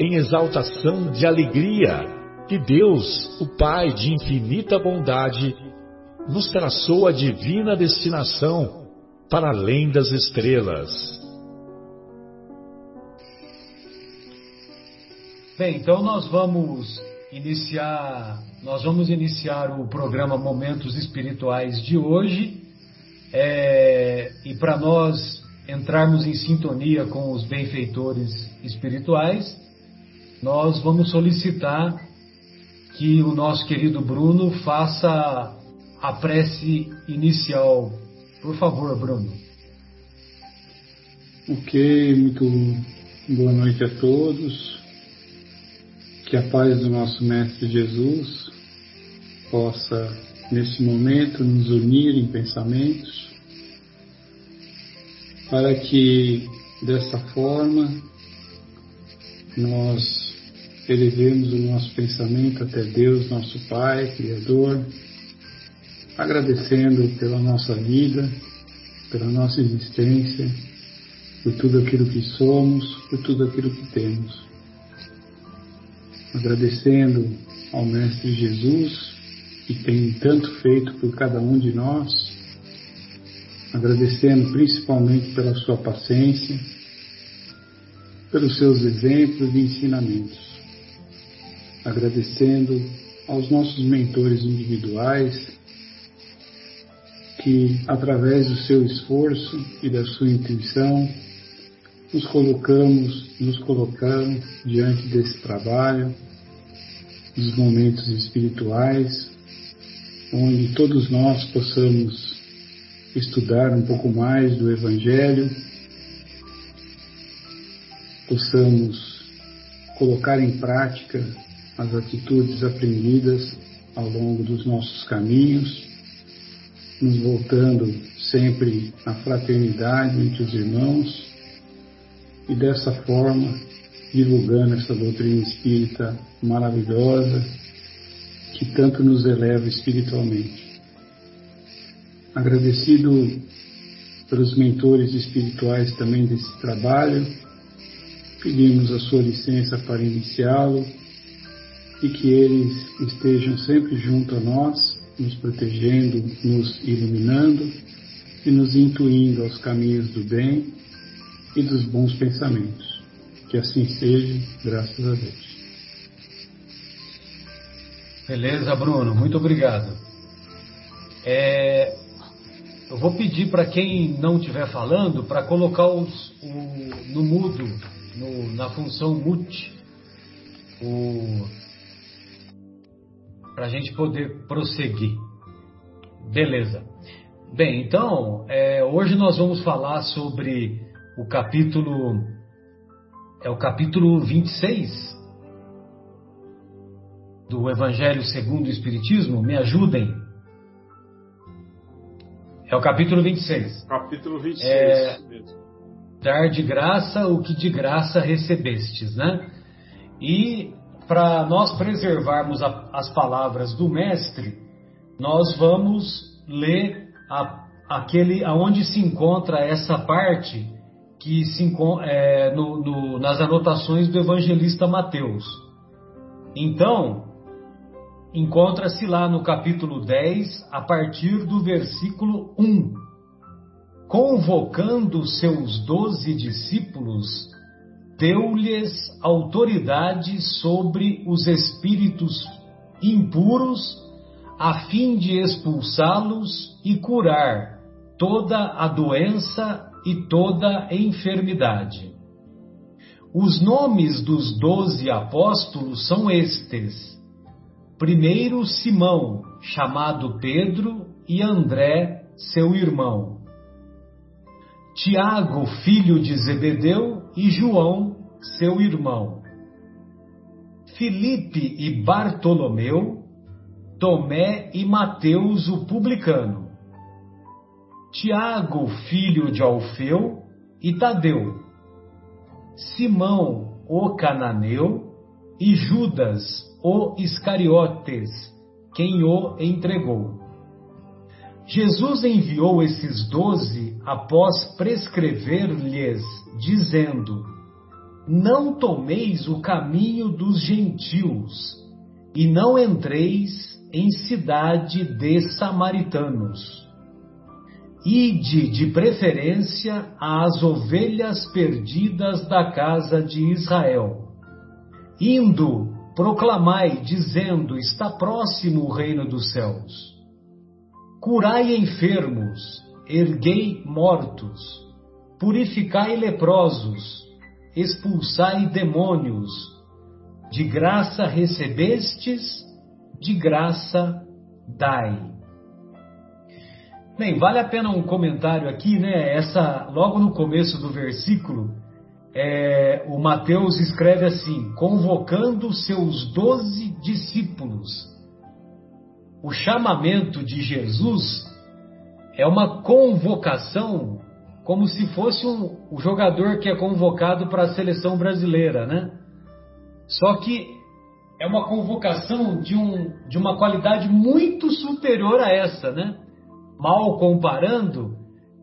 em exaltação de alegria que Deus, o Pai de infinita bondade, nos traçou a divina destinação para além das estrelas. Bem, então nós vamos iniciar, nós vamos iniciar o programa Momentos Espirituais de hoje. É, e para nós entrarmos em sintonia com os benfeitores espirituais, nós vamos solicitar que o nosso querido Bruno faça a prece inicial. Por favor, Bruno. Ok, muito boa noite a todos. Que a paz do nosso Mestre Jesus possa, nesse momento, nos unir em pensamentos, para que, dessa forma, nós elevemos o nosso pensamento até Deus, nosso Pai, Criador, agradecendo pela nossa vida, pela nossa existência, por tudo aquilo que somos, por tudo aquilo que temos. Agradecendo ao Mestre Jesus, que tem tanto feito por cada um de nós, agradecendo principalmente pela sua paciência, pelos seus exemplos e ensinamentos agradecendo aos nossos mentores individuais que, através do seu esforço e da sua intuição, nos colocamos, nos colocamos diante desse trabalho, dos momentos espirituais, onde todos nós possamos estudar um pouco mais do Evangelho, possamos colocar em prática as atitudes aprendidas ao longo dos nossos caminhos, nos voltando sempre à fraternidade entre os irmãos e dessa forma divulgando essa doutrina espírita maravilhosa que tanto nos eleva espiritualmente. Agradecido pelos mentores espirituais também desse trabalho, pedimos a sua licença para iniciá-lo e que eles estejam sempre junto a nós, nos protegendo, nos iluminando e nos intuindo aos caminhos do bem e dos bons pensamentos. Que assim seja, graças a Deus. Beleza, Bruno, muito obrigado. É, eu vou pedir para quem não estiver falando para colocar os, o, no mudo, no, na função mute, o, para a gente poder prosseguir. Beleza. Bem, então, é, hoje nós vamos falar sobre o capítulo. É o capítulo 26 do Evangelho segundo o Espiritismo. Me ajudem. É o capítulo 26. Capítulo 26. É, dar de graça o que de graça recebestes, né? E para nós preservarmos a, as palavras do mestre, nós vamos ler a, aquele aonde se encontra essa parte que se é, no, no, nas anotações do evangelista Mateus. Então, encontra-se lá no capítulo 10, a partir do versículo 1. Convocando seus doze discípulos, deu-lhes autoridade sobre os espíritos impuros, a fim de expulsá-los e curar toda a doença e toda enfermidade. Os nomes dos doze apóstolos são estes: primeiro Simão, chamado Pedro, e André, seu irmão. Tiago, filho de Zebedeu, e João, seu irmão. Filipe e Bartolomeu, Tomé e Mateus, o publicano. Tiago, filho de Alfeu, e Tadeu. Simão, o cananeu, e Judas, o Iscariotes, quem o entregou. Jesus enviou esses doze após prescrever-lhes, dizendo: Não tomeis o caminho dos gentios, e não entreis em cidade de samaritanos. Ide de preferência às ovelhas perdidas da casa de Israel. Indo, proclamai, dizendo: Está próximo o reino dos céus. Curai enfermos, erguei mortos, purificai leprosos, expulsai demônios. De graça recebestes, de graça dai. Bem, vale a pena um comentário aqui, né? Essa, logo no começo do versículo, é, o Mateus escreve assim: convocando seus doze discípulos o chamamento de Jesus é uma convocação, como se fosse um, o jogador que é convocado para a seleção brasileira, né? Só que é uma convocação de, um, de uma qualidade muito superior a essa, né? Mal comparando,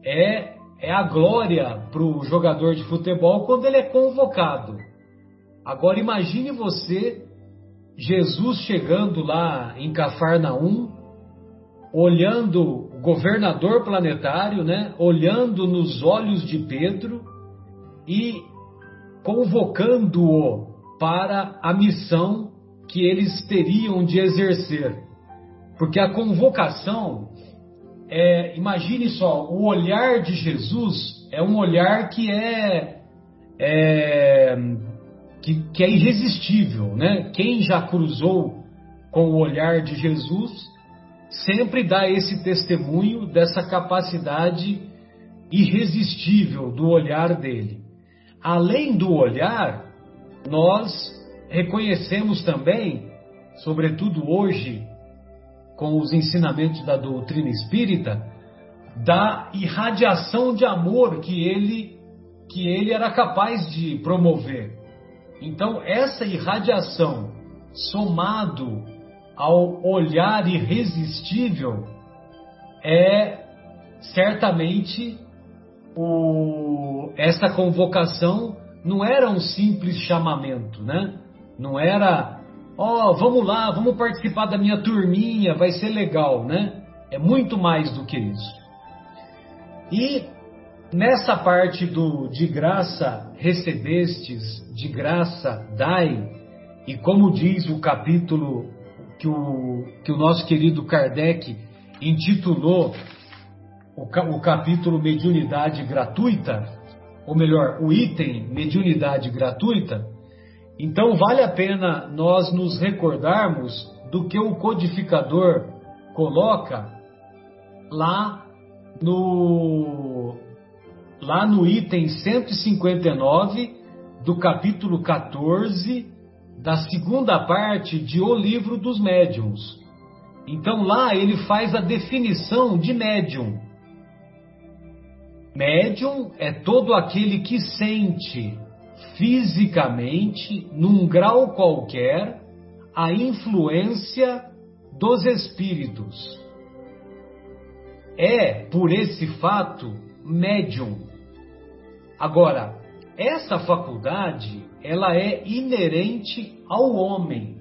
é, é a glória para o jogador de futebol quando ele é convocado. Agora imagine você Jesus chegando lá em Cafarnaum, olhando governador planetário, né, olhando nos olhos de Pedro e convocando-o para a missão que eles teriam de exercer. Porque a convocação, é, imagine só, o olhar de Jesus é um olhar que é, é que, que é irresistível, né? Quem já cruzou com o olhar de Jesus sempre dá esse testemunho dessa capacidade irresistível do olhar dele. Além do olhar, nós reconhecemos também, sobretudo hoje, com os ensinamentos da doutrina espírita, da irradiação de amor que ele que ele era capaz de promover. Então, essa irradiação, somado ao olhar irresistível, é certamente o, essa convocação não era um simples chamamento, né? Não era, ó, oh, vamos lá, vamos participar da minha turminha, vai ser legal, né? É muito mais do que isso. E Nessa parte do de graça recebestes, de graça dai, e como diz o capítulo que o, que o nosso querido Kardec intitulou o, capítulo Mediunidade Gratuita, ou melhor, o item Mediunidade Gratuita, então vale a pena nós nos recordarmos do que o codificador coloca lá no lá no item 159 do capítulo 14 da segunda parte de O Livro dos Médiuns. Então lá ele faz a definição de médium. Médium é todo aquele que sente fisicamente, num grau qualquer, a influência dos espíritos. É, por esse fato, médium. Agora, essa faculdade, ela é inerente ao homem.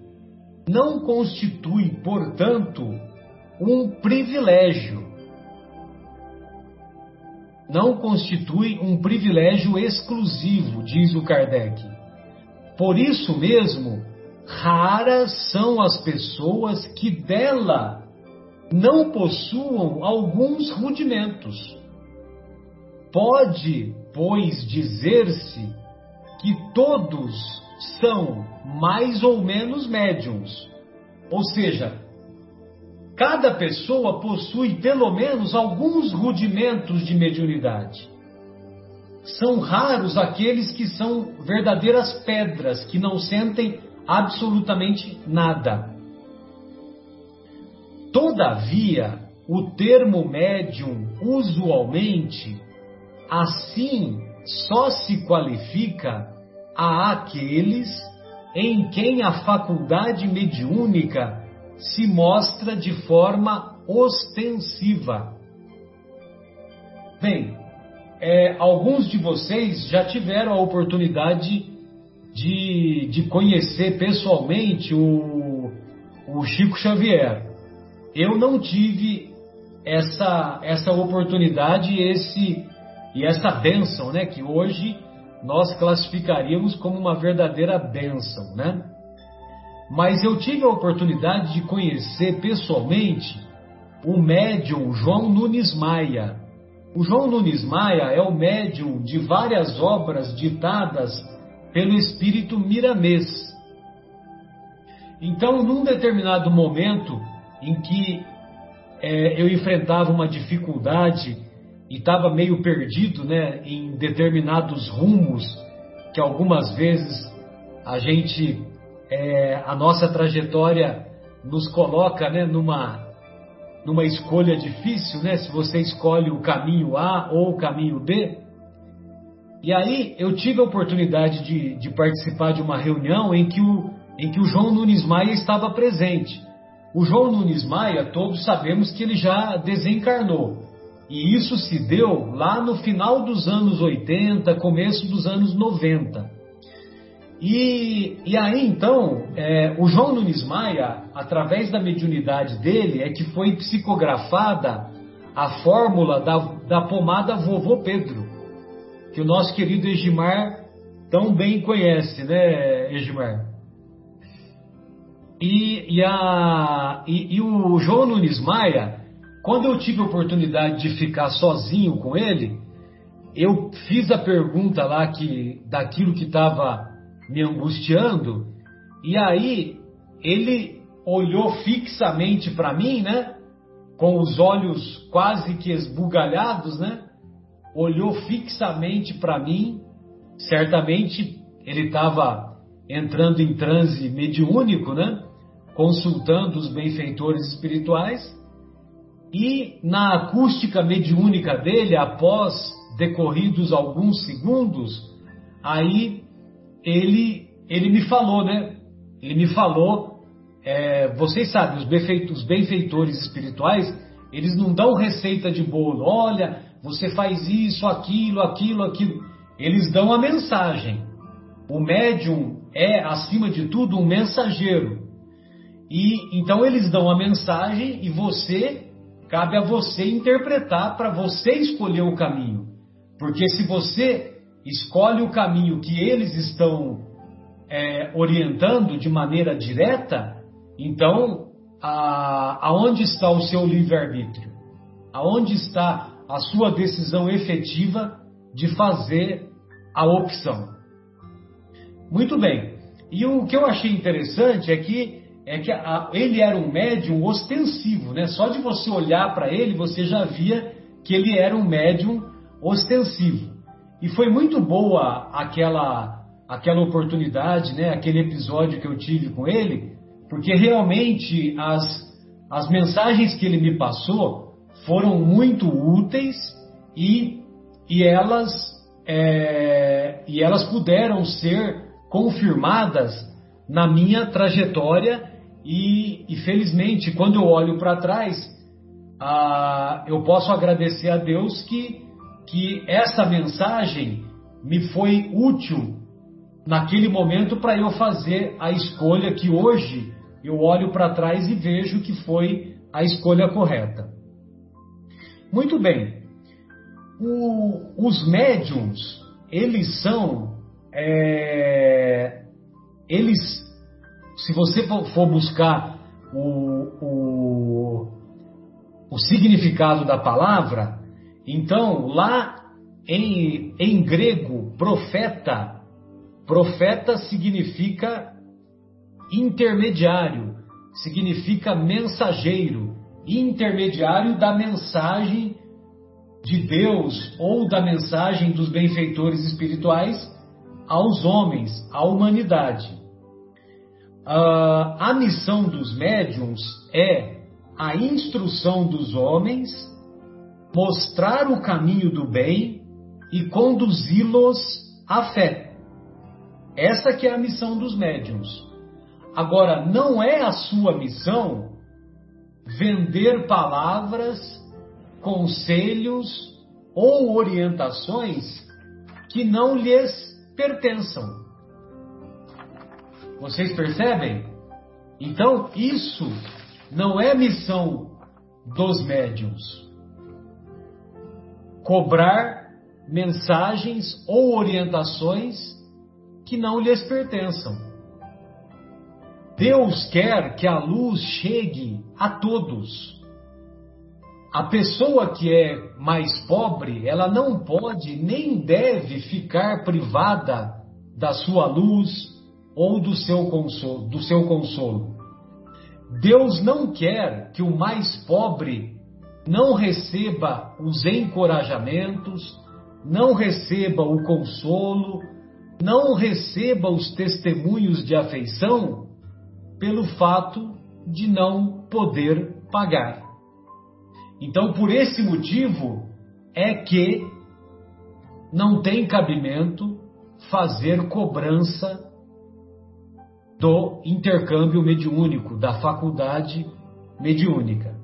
Não constitui, portanto, um privilégio. Não constitui um privilégio exclusivo, diz o Kardec. Por isso mesmo, raras são as pessoas que dela não possuam alguns rudimentos. Pode, pois, dizer-se que todos são mais ou menos médiums. Ou seja, cada pessoa possui pelo menos alguns rudimentos de mediunidade. São raros aqueles que são verdadeiras pedras, que não sentem absolutamente nada. Todavia, o termo médium, usualmente, assim só se qualifica a aqueles em quem a faculdade mediúnica se mostra de forma ostensiva. Bem, é, alguns de vocês já tiveram a oportunidade de, de conhecer pessoalmente o, o Chico Xavier. Eu não tive essa, essa oportunidade esse, e essa bênção, né? Que hoje nós classificaríamos como uma verdadeira bênção, né? Mas eu tive a oportunidade de conhecer pessoalmente o médium João Nunes Maia. O João Nunes Maia é o médium de várias obras ditadas pelo espírito Miramês. Então, num determinado momento em que é, eu enfrentava uma dificuldade e estava meio perdido né, em determinados rumos que algumas vezes a gente, é, a nossa trajetória nos coloca né, numa, numa escolha difícil, né, se você escolhe o caminho A ou o caminho B. E aí eu tive a oportunidade de, de participar de uma reunião em que, o, em que o João Nunes Maia estava presente. O João Nunes Maia, todos sabemos que ele já desencarnou. E isso se deu lá no final dos anos 80, começo dos anos 90. E, e aí então, é, o João Nunes Maia, através da mediunidade dele, é que foi psicografada a fórmula da, da pomada Vovô Pedro, que o nosso querido Egimar tão bem conhece, né, Egimar? E, e, a, e, e o João Nunes Maia, quando eu tive a oportunidade de ficar sozinho com ele, eu fiz a pergunta lá que daquilo que estava me angustiando, e aí ele olhou fixamente para mim, né? Com os olhos quase que esbugalhados, né? Olhou fixamente para mim. Certamente ele estava entrando em transe mediúnico, né? Consultando os benfeitores espirituais. E na acústica mediúnica dele, após decorridos alguns segundos, aí ele, ele me falou, né? Ele me falou, é, vocês sabem, os, benfeitores, os benfeitores espirituais, eles não dão receita de bolo, olha, você faz isso, aquilo, aquilo, aquilo. Eles dão a mensagem. O médium é, acima de tudo, um mensageiro. E então eles dão a mensagem e você Cabe a você interpretar para você escolher o caminho. Porque se você escolhe o caminho que eles estão é, orientando de maneira direta, então a, aonde está o seu livre-arbítrio? Aonde está a sua decisão efetiva de fazer a opção? Muito bem. E o que eu achei interessante é que é que a, ele era um médium ostensivo, né? Só de você olhar para ele, você já via que ele era um médium ostensivo. E foi muito boa aquela aquela oportunidade, né? Aquele episódio que eu tive com ele, porque realmente as as mensagens que ele me passou foram muito úteis e e elas é, e elas puderam ser confirmadas na minha trajetória e, e felizmente, quando eu olho para trás, ah, eu posso agradecer a Deus que, que essa mensagem me foi útil naquele momento para eu fazer a escolha que hoje eu olho para trás e vejo que foi a escolha correta. Muito bem. O, os médiums, eles são. É, eles se você for buscar o, o, o significado da palavra, então lá em, em grego, profeta, profeta significa intermediário, significa mensageiro, intermediário da mensagem de Deus ou da mensagem dos benfeitores espirituais aos homens, à humanidade. Uh, a missão dos médiums é a instrução dos homens, mostrar o caminho do bem e conduzi-los à fé. Essa que é a missão dos médiums. Agora, não é a sua missão vender palavras conselhos ou orientações que não lhes pertençam. Vocês percebem? Então, isso não é missão dos médiums. Cobrar mensagens ou orientações que não lhes pertençam. Deus quer que a luz chegue a todos. A pessoa que é mais pobre, ela não pode nem deve ficar privada da sua luz ou do seu consolo. Do seu consolo. Deus não quer que o mais pobre não receba os encorajamentos, não receba o consolo, não receba os testemunhos de afeição pelo fato de não poder pagar. Então, por esse motivo, é que não tem cabimento fazer cobrança do intercâmbio mediúnico, da faculdade mediúnica.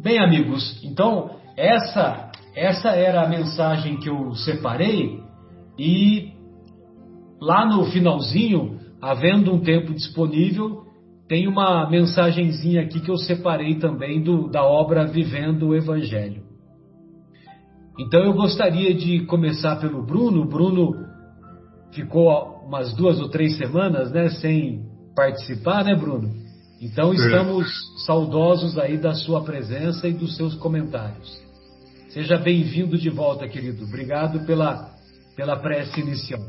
Bem, amigos, então essa essa era a mensagem que eu separei e lá no finalzinho, havendo um tempo disponível, tem uma mensagenzinha aqui que eu separei também do, da obra Vivendo o Evangelho. Então eu gostaria de começar pelo Bruno. O Bruno ficou umas duas ou três semanas, né, sem participar, né, Bruno? Então estamos é. saudosos aí da sua presença e dos seus comentários. Seja bem-vindo de volta, querido. Obrigado pela, pela prece inicial.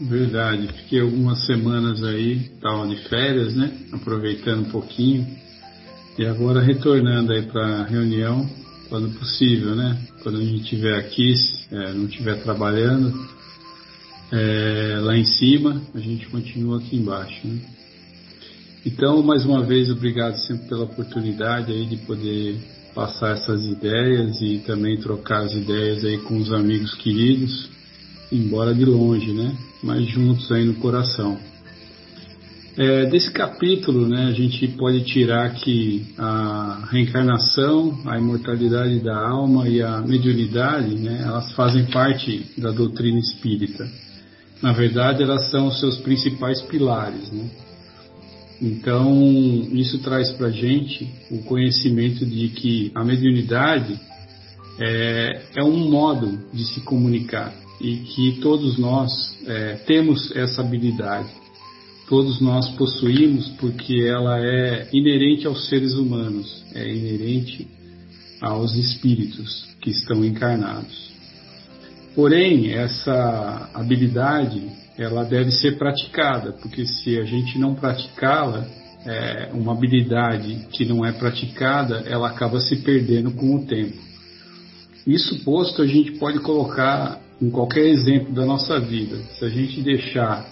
Verdade, fiquei algumas semanas aí, estava de férias, né? Aproveitando um pouquinho. E agora retornando aí para a reunião, quando possível, né? Quando a gente estiver aqui, é, não estiver trabalhando, é, lá em cima, a gente continua aqui embaixo, né? Então, mais uma vez, obrigado sempre pela oportunidade aí de poder passar essas ideias e também trocar as ideias aí com os amigos queridos, embora de longe, né? mas juntos aí no coração. É, desse capítulo, né, a gente pode tirar que a reencarnação, a imortalidade da alma e a mediunidade, né, elas fazem parte da doutrina espírita. Na verdade, elas são os seus principais pilares. Né? Então, isso traz para a gente o conhecimento de que a mediunidade é, é um modo de se comunicar e que todos nós é, temos essa habilidade. Todos nós possuímos porque ela é inerente aos seres humanos, é inerente aos espíritos que estão encarnados. Porém, essa habilidade ela deve ser praticada, porque se a gente não praticá-la, é, uma habilidade que não é praticada, ela acaba se perdendo com o tempo. Isso posto, a gente pode colocar em qualquer exemplo da nossa vida. Se a gente deixar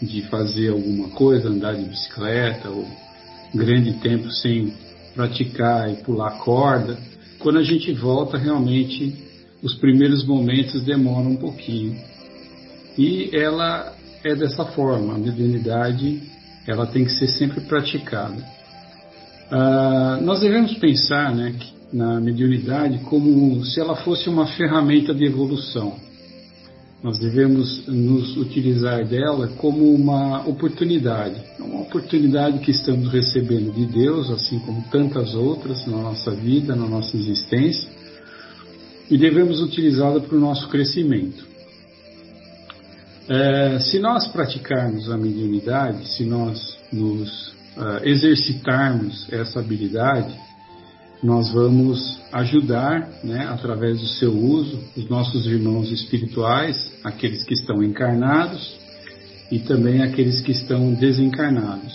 de fazer alguma coisa, andar de bicicleta ou grande tempo sem praticar e pular corda, quando a gente volta realmente os primeiros momentos demoram um pouquinho. E ela é dessa forma, a mediunidade ela tem que ser sempre praticada. Uh, nós devemos pensar né, na mediunidade como se ela fosse uma ferramenta de evolução. Nós devemos nos utilizar dela como uma oportunidade, uma oportunidade que estamos recebendo de Deus, assim como tantas outras na nossa vida, na nossa existência, e devemos utilizá-la para o nosso crescimento. É, se nós praticarmos a mediunidade, se nós nos uh, exercitarmos essa habilidade, nós vamos ajudar, né, através do seu uso, os nossos irmãos espirituais, aqueles que estão encarnados e também aqueles que estão desencarnados.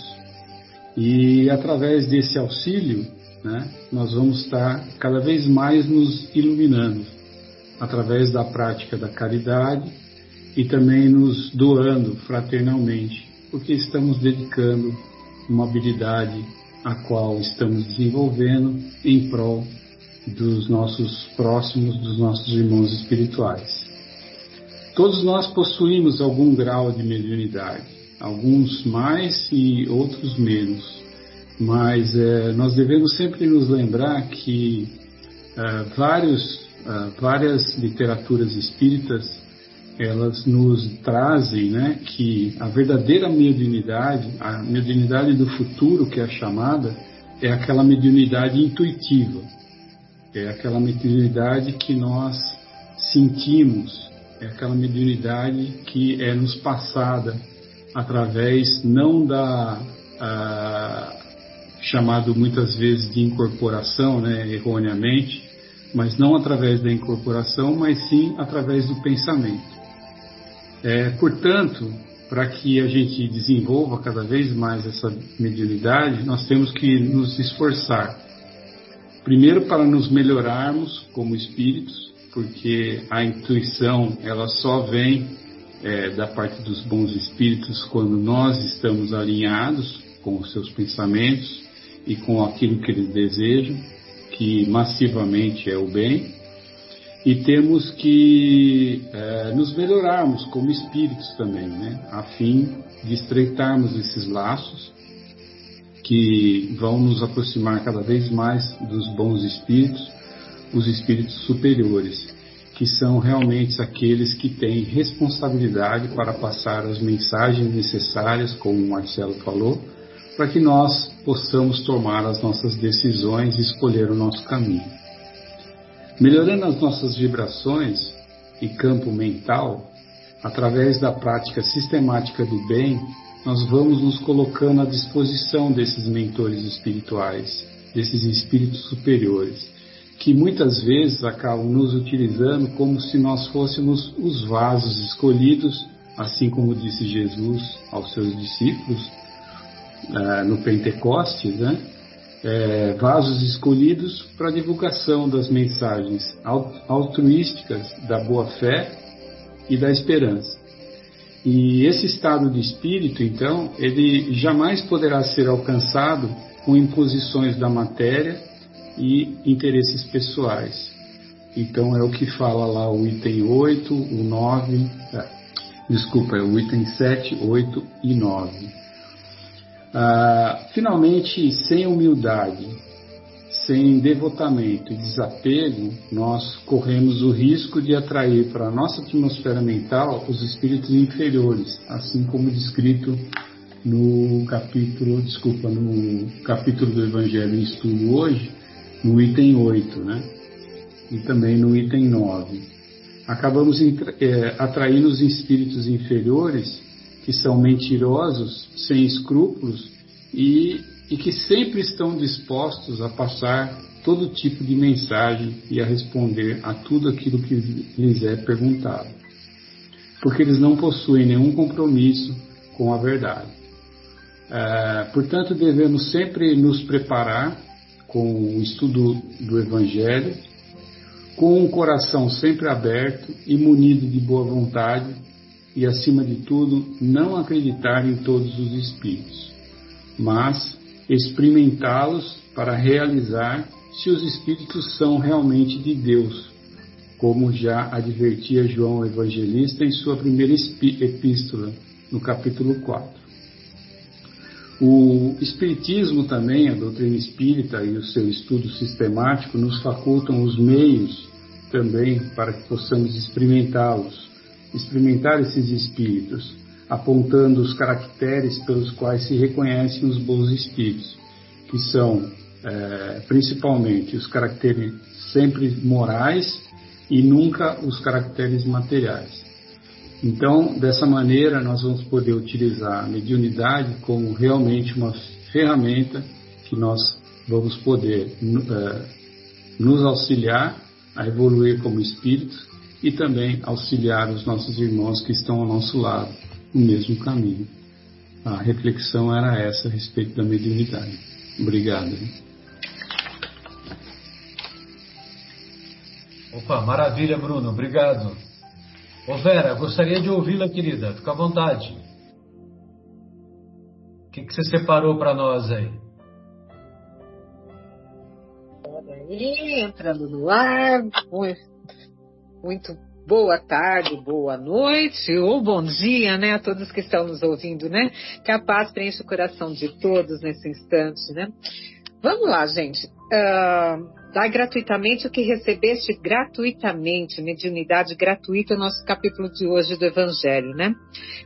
E através desse auxílio, né, nós vamos estar cada vez mais nos iluminando, através da prática da caridade e também nos doando fraternalmente, porque estamos dedicando uma habilidade a qual estamos desenvolvendo em prol dos nossos próximos, dos nossos irmãos espirituais. Todos nós possuímos algum grau de mediunidade, alguns mais e outros menos, mas é, nós devemos sempre nos lembrar que é, vários, é, várias literaturas espíritas elas nos trazem né, que a verdadeira mediunidade, a mediunidade do futuro, que é chamada, é aquela mediunidade intuitiva, é aquela mediunidade que nós sentimos, é aquela mediunidade que é nos passada através não da a, chamado muitas vezes de incorporação, né, erroneamente, mas não através da incorporação, mas sim através do pensamento. É, portanto, para que a gente desenvolva cada vez mais essa mediunidade, nós temos que nos esforçar. Primeiro, para nos melhorarmos como espíritos, porque a intuição ela só vem é, da parte dos bons espíritos quando nós estamos alinhados com os seus pensamentos e com aquilo que eles desejam, que massivamente é o bem e temos que é, nos melhorarmos como espíritos também, né? a fim de estreitarmos esses laços que vão nos aproximar cada vez mais dos bons espíritos, os espíritos superiores, que são realmente aqueles que têm responsabilidade para passar as mensagens necessárias, como o Marcelo falou, para que nós possamos tomar as nossas decisões e escolher o nosso caminho. Melhorando as nossas vibrações e campo mental, através da prática sistemática do bem, nós vamos nos colocando à disposição desses mentores espirituais, desses espíritos superiores, que muitas vezes acabam nos utilizando como se nós fôssemos os vasos escolhidos, assim como disse Jesus aos seus discípulos uh, no Pentecostes, né? é, vasos escolhidos para divulgação das mensagens altruísticas da boa fé e da esperança. E esse estado de espírito, então, ele jamais poderá ser alcançado com imposições da matéria e interesses pessoais. Então é o que fala lá o item 8, o 9, é, desculpa, é o item 7, 8 e 9. Ah, finalmente, sem humildade, sem devotamento e desapego, nós corremos o risco de atrair para a nossa atmosfera mental os espíritos inferiores, assim como descrito no capítulo, desculpa, no capítulo do Evangelho em estudo hoje, no item 8, né? E também no item 9. Acabamos é, atraindo os espíritos inferiores que são mentirosos, sem escrúpulos e, e que sempre estão dispostos a passar todo tipo de mensagem e a responder a tudo aquilo que lhes é perguntado, porque eles não possuem nenhum compromisso com a verdade. É, portanto, devemos sempre nos preparar com o estudo do Evangelho, com um coração sempre aberto e munido de boa vontade e, acima de tudo, não acreditar em todos os espíritos, mas experimentá-los para realizar se os espíritos são realmente de Deus, como já advertia João Evangelista em sua primeira epístola, no capítulo 4. O Espiritismo também, a doutrina espírita e o seu estudo sistemático nos facultam os meios também para que possamos experimentá-los, experimentar esses espíritos, apontando os caracteres pelos quais se reconhecem os bons espíritos, que são é, principalmente os caracteres sempre morais e nunca os caracteres materiais. Então, dessa maneira, nós vamos poder utilizar a mediunidade como realmente uma ferramenta que nós vamos poder uh, nos auxiliar a evoluir como espíritos e também auxiliar os nossos irmãos que estão ao nosso lado no mesmo caminho. A reflexão era essa a respeito da mediunidade. Obrigado. Opa, maravilha, Bruno. Obrigado. Ô Vera, gostaria de ouvi-la, querida. Fica à vontade. O que, que você separou para nós aí? Olha aí, entrando no ar. Muito boa tarde, boa noite ou bom dia, né, a todos que estão nos ouvindo, né? Que a paz preenche o coração de todos nesse instante, né? Vamos lá, gente. Uh, dá gratuitamente o que recebeste gratuitamente, mediunidade gratuita, é o nosso capítulo de hoje do Evangelho, né?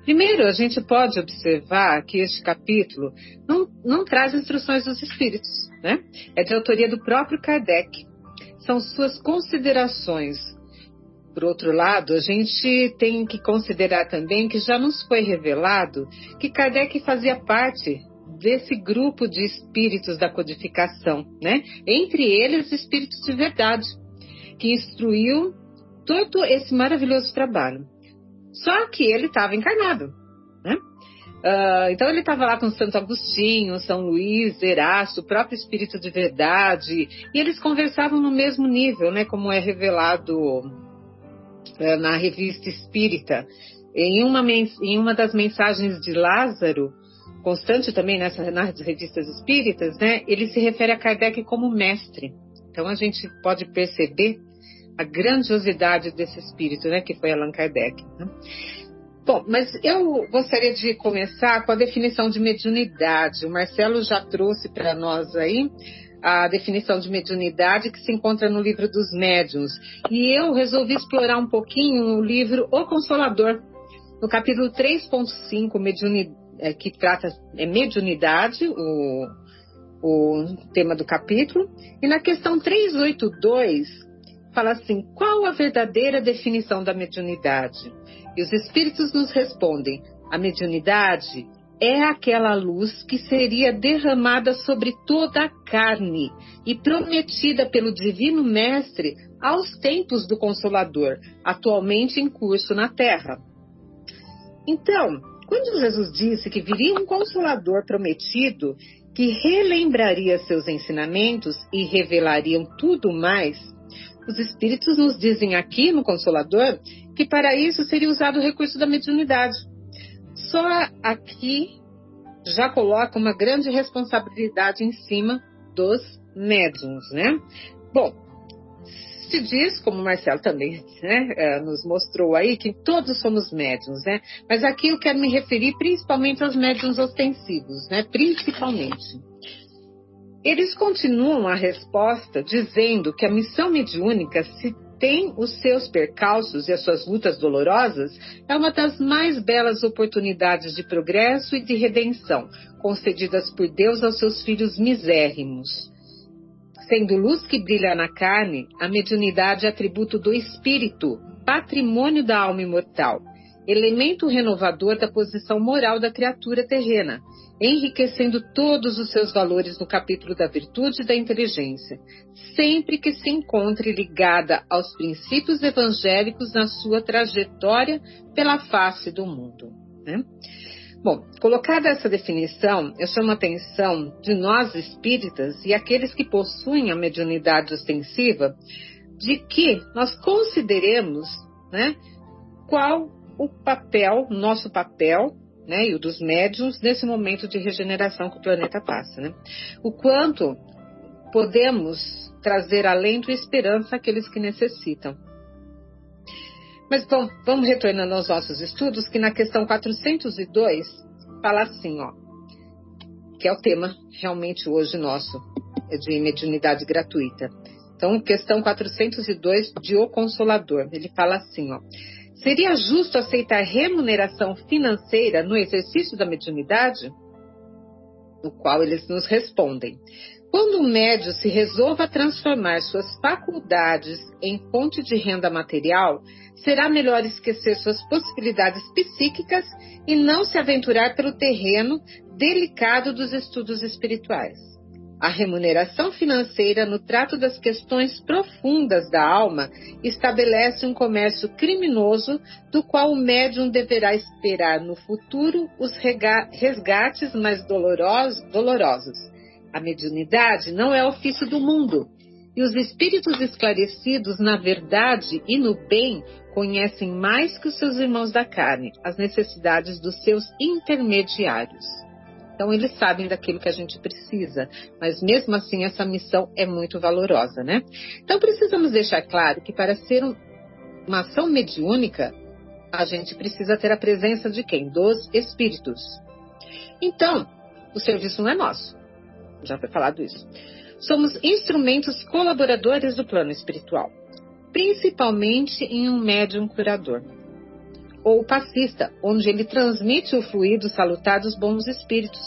Primeiro, a gente pode observar que este capítulo não, não traz instruções dos Espíritos, né? É de autoria do próprio Kardec. São suas considerações por outro lado, a gente tem que considerar também que já nos foi revelado que Kardec fazia parte desse grupo de espíritos da codificação, né? Entre eles, espíritos de verdade, que instruiu todo esse maravilhoso trabalho. Só que ele estava encarnado, né? Uh, então ele estava lá com Santo Agostinho, São Luís, Erasto, o próprio Espírito de Verdade, e eles conversavam no mesmo nível, né? Como é revelado na revista Espírita. Em uma, em uma das mensagens de Lázaro, constante também nessa, nas revistas espíritas, né, ele se refere a Kardec como mestre. Então a gente pode perceber a grandiosidade desse espírito, né, que foi Allan Kardec. Né? Bom, mas eu gostaria de começar com a definição de mediunidade. O Marcelo já trouxe para nós aí a definição de mediunidade que se encontra no livro dos médiuns. E eu resolvi explorar um pouquinho o livro O Consolador, no capítulo 3.5, mediunidade é, que trata é mediunidade, o, o tema do capítulo. E na questão 382, fala assim: qual a verdadeira definição da mediunidade? E os espíritos nos respondem: a mediunidade é aquela luz que seria derramada sobre toda a carne e prometida pelo Divino Mestre aos tempos do Consolador, atualmente em curso na Terra. Então, quando Jesus disse que viria um consolador prometido que relembraria seus ensinamentos e revelariam tudo mais, os espíritos nos dizem aqui no Consolador que para isso seria usado o recurso da mediunidade. Só aqui já coloca uma grande responsabilidade em cima dos médiums, né? Bom, se diz, como o Marcelo também né, é, nos mostrou aí, que todos somos médiums, né? Mas aqui eu quero me referir principalmente aos médiums ostensivos, né? Principalmente. Eles continuam a resposta dizendo que a missão mediúnica, se tem os seus percalços e as suas lutas dolorosas, é uma das mais belas oportunidades de progresso e de redenção concedidas por Deus aos seus filhos misérrimos. Sendo luz que brilha na carne, a mediunidade é atributo do espírito, patrimônio da alma imortal, elemento renovador da posição moral da criatura terrena, enriquecendo todos os seus valores no capítulo da virtude e da inteligência, sempre que se encontre ligada aos princípios evangélicos na sua trajetória pela face do mundo. Né? Bom, colocada essa definição, eu chamo a atenção de nós espíritas e aqueles que possuem a mediunidade ostensiva de que nós consideremos né, qual o papel, nosso papel, né, e o dos médiums nesse momento de regeneração que o planeta passa. Né? O quanto podemos trazer alento e esperança àqueles que necessitam. Mas bom, vamos retornando aos nossos estudos, que na questão 402 fala assim, ó, que é o tema realmente hoje nosso, é de mediunidade gratuita. Então, questão 402 de O Consolador, ele fala assim, ó, seria justo aceitar remuneração financeira no exercício da mediunidade? No qual eles nos respondem, Quando um médio se resolva a transformar suas faculdades em fonte de renda material, será melhor esquecer suas possibilidades psíquicas e não se aventurar pelo terreno delicado dos estudos espirituais. A remuneração financeira no trato das questões profundas da alma estabelece um comércio criminoso do qual o médium deverá esperar no futuro os resgates mais dolorosos a mediunidade não é ofício do mundo, e os espíritos esclarecidos na verdade e no bem conhecem mais que os seus irmãos da carne as necessidades dos seus intermediários. Então eles sabem daquilo que a gente precisa, mas mesmo assim essa missão é muito valorosa, né? Então precisamos deixar claro que para ser um, uma ação mediúnica, a gente precisa ter a presença de quem? Dos espíritos. Então, o serviço não é nosso já foi falado isso. Somos instrumentos colaboradores do plano espiritual, principalmente em um médium curador. Ou passista, onde ele transmite o fluido salutar dos bons espíritos.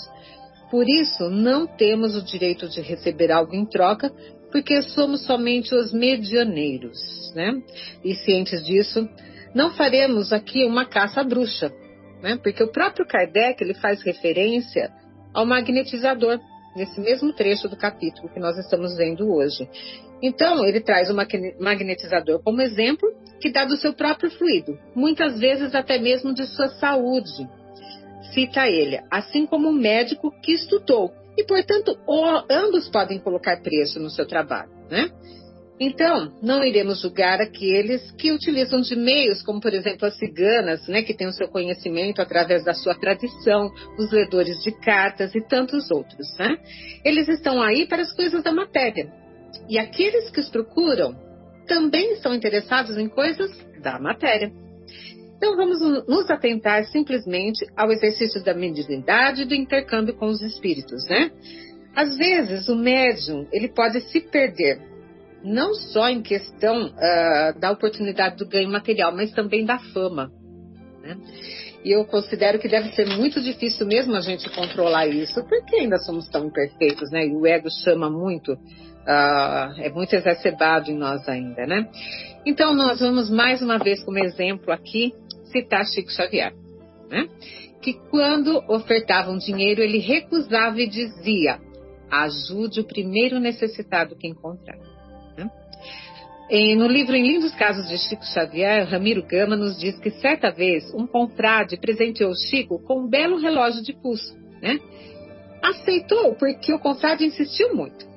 Por isso, não temos o direito de receber algo em troca, porque somos somente os medianeiros, né? E cientes disso, não faremos aqui uma caça à bruxa, né? Porque o próprio Kardec ele faz referência ao magnetizador, nesse mesmo trecho do capítulo que nós estamos vendo hoje. Então, ele traz o magnetizador como exemplo, que dá do seu próprio fluido, muitas vezes até mesmo de sua saúde. Cita ele, assim como o médico que estudou, e portanto, ambos podem colocar preço no seu trabalho, né? Então, não iremos julgar aqueles que utilizam de meios, como por exemplo as ciganas, né, que têm o seu conhecimento através da sua tradição, os ledores de cartas e tantos outros. Né? Eles estão aí para as coisas da matéria. E aqueles que os procuram também estão interessados em coisas da matéria. Então vamos nos atentar simplesmente ao exercício da mediunidade e do intercâmbio com os espíritos, né? Às vezes o médium ele pode se perder não só em questão uh, da oportunidade do ganho material, mas também da fama. Né? E eu considero que deve ser muito difícil mesmo a gente controlar isso, porque ainda somos tão imperfeitos, né? E o ego chama muito, uh, é muito exacerbado em nós ainda, né? Então nós vamos mais uma vez como exemplo aqui citar Chico Xavier, né? Que quando ofertavam dinheiro ele recusava e dizia: ajude o primeiro necessitado que encontrar. No livro Em Lindos Casos de Chico Xavier, Ramiro Gama nos diz que certa vez um confrade presenteou Chico com um belo relógio de pulso, né? Aceitou porque o confrade insistiu muito.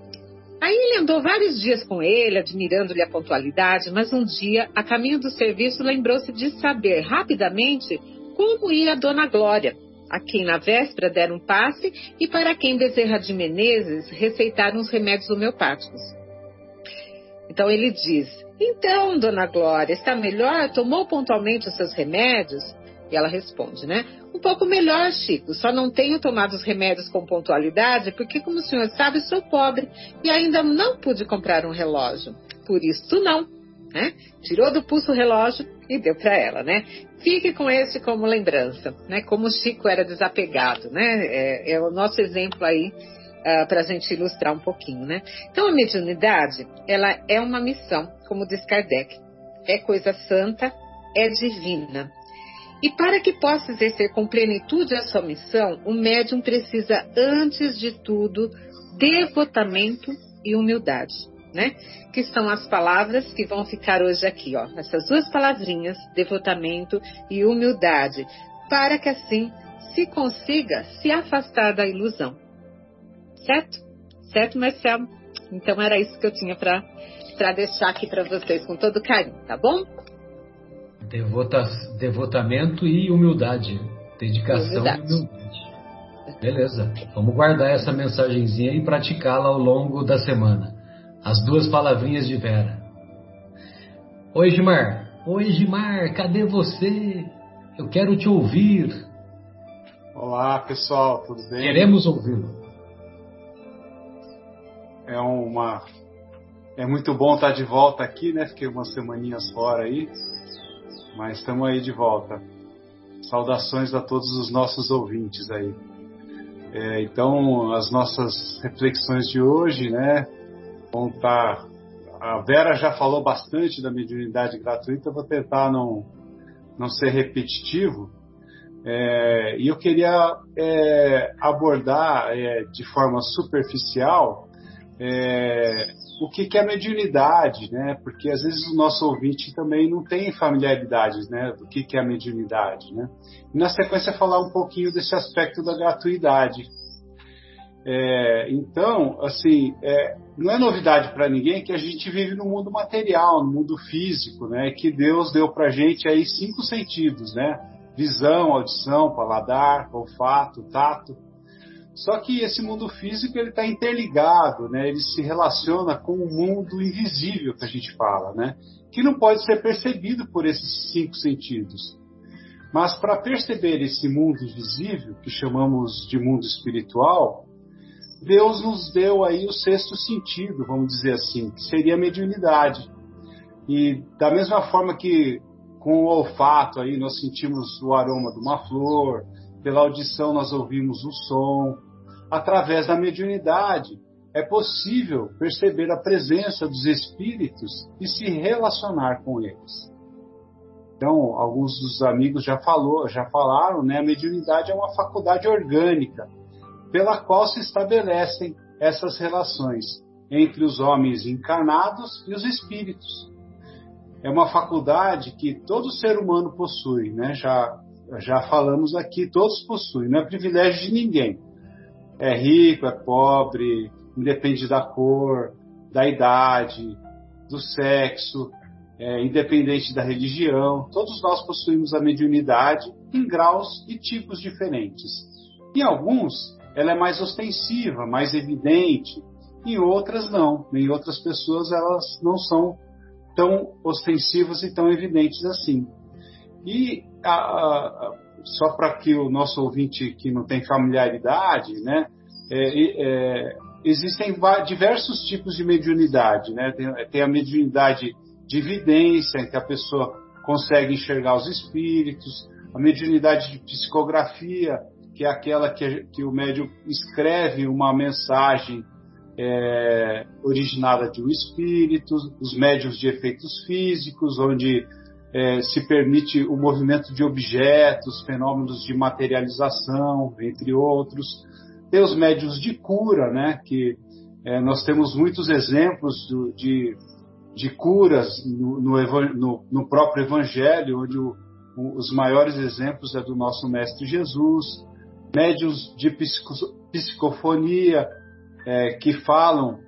Aí ele andou vários dias com ele, admirando-lhe a pontualidade, mas um dia, a caminho do serviço, lembrou-se de saber rapidamente como ia a Dona Glória, a quem na véspera deram um passe e para quem Bezerra de Menezes receitaram os remédios homeopáticos. Então ele diz: Então, dona Glória, está melhor? Tomou pontualmente os seus remédios? E ela responde, né? Um pouco melhor, Chico. Só não tenho tomado os remédios com pontualidade porque, como o senhor sabe, sou pobre e ainda não pude comprar um relógio. Por isso, não. Né? Tirou do pulso o relógio e deu para ela, né? Fique com esse como lembrança, né? Como o Chico era desapegado, né? É, é o nosso exemplo aí uh, ah, para a gente ilustrar um pouquinho, né? Então, a mediunidade, ela é uma missão, como diz Kardec. É coisa santa, é divina. E para que possa exercer com plenitude a sua missão, o médium precisa, antes de tudo, devotamento e humildade, né? Que são as palavras que vão ficar hoje aqui, ó. Essas duas palavrinhas, devotamento e humildade, para que assim se consiga se afastar da ilusão. Certo? Certo, Marcelo? Então era isso que eu tinha para deixar aqui para vocês com todo carinho, tá bom? Devota, devotamento e humildade. Dedicação humildade. e humildade. Beleza. Vamos guardar essa mensagenzinha e praticá-la ao longo da semana. As duas palavrinhas de Vera. Oi, Gimar. Oi, Gimar. Cadê você? Eu quero te ouvir. Olá, pessoal. Tudo bem? Queremos ouvi-lo é uma é muito bom estar de volta aqui, né? Fiquei umas semaninhas fora aí, mas estamos aí de volta. Saudações a todos os nossos ouvintes aí. É, então, as nossas reflexões de hoje, né, vão estar. Tá, a Vera já falou bastante da mediunidade gratuita, vou tentar não, não ser repetitivo. É, e eu queria é, abordar é, de forma superficial é, o que, que é mediunidade, né? Porque às vezes o nosso ouvinte também não tem familiaridade, né? Do que, que é mediunidade, né? E na sequência falar um pouquinho desse aspecto da gratuidade. É, então, assim, é, não é novidade para ninguém que a gente vive no mundo material, no mundo físico, né? Que Deus deu para gente aí cinco sentidos, né? Visão, audição, paladar, olfato, tato. Só que esse mundo físico ele está interligado, né? Ele se relaciona com o mundo invisível que a gente fala, né? Que não pode ser percebido por esses cinco sentidos. Mas para perceber esse mundo invisível, que chamamos de mundo espiritual, Deus nos deu aí o sexto sentido, vamos dizer assim, que seria a mediunidade. E da mesma forma que com o olfato aí nós sentimos o aroma de uma flor, pela audição nós ouvimos o som, através da mediunidade, é possível perceber a presença dos espíritos e se relacionar com eles. Então, alguns dos amigos já falou, já falaram, né? A mediunidade é uma faculdade orgânica pela qual se estabelecem essas relações entre os homens encarnados e os espíritos. É uma faculdade que todo ser humano possui, né? Já já falamos aqui, todos possuem, não é privilégio de ninguém é rico, é pobre, independe da cor, da idade, do sexo, é, independente da religião. Todos nós possuímos a mediunidade em graus e tipos diferentes. Em alguns, ela é mais ostensiva, mais evidente. Em outras, não. Em outras pessoas, elas não são tão ostensivas e tão evidentes assim. E a, a, só para que o nosso ouvinte que não tem familiaridade, né, é, é, existem diversos tipos de mediunidade, né? Tem, tem, a mediunidade de evidência, em que a pessoa consegue enxergar os espíritos, a mediunidade de psicografia, que é aquela que, que o médium escreve uma mensagem é, originada de um espírito, os médios de efeitos físicos, onde é, se permite o movimento de objetos, fenômenos de materialização, entre outros. Tem os médios de cura, né, que é, nós temos muitos exemplos do, de, de curas no, no, no, próprio Evangelho, onde o, os maiores exemplos é do nosso Mestre Jesus, médios de psico, psicofonia, é, que falam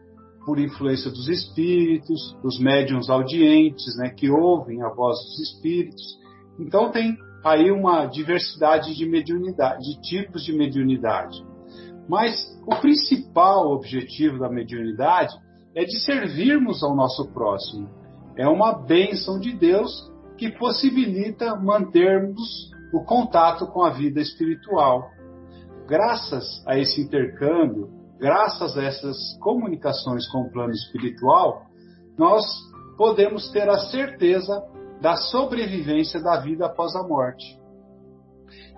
por influência dos espíritos, os médiums audientes, né, que ouvem a voz dos espíritos. Então tem aí uma diversidade de mediunidade, de tipos de mediunidade. Mas o principal objetivo da mediunidade é de servirmos ao nosso próximo. É uma bênção de Deus que possibilita mantermos o contato com a vida espiritual. Graças a esse intercâmbio, graças a essas comunicações com o plano espiritual, nós podemos ter a certeza da sobrevivência da vida após a morte.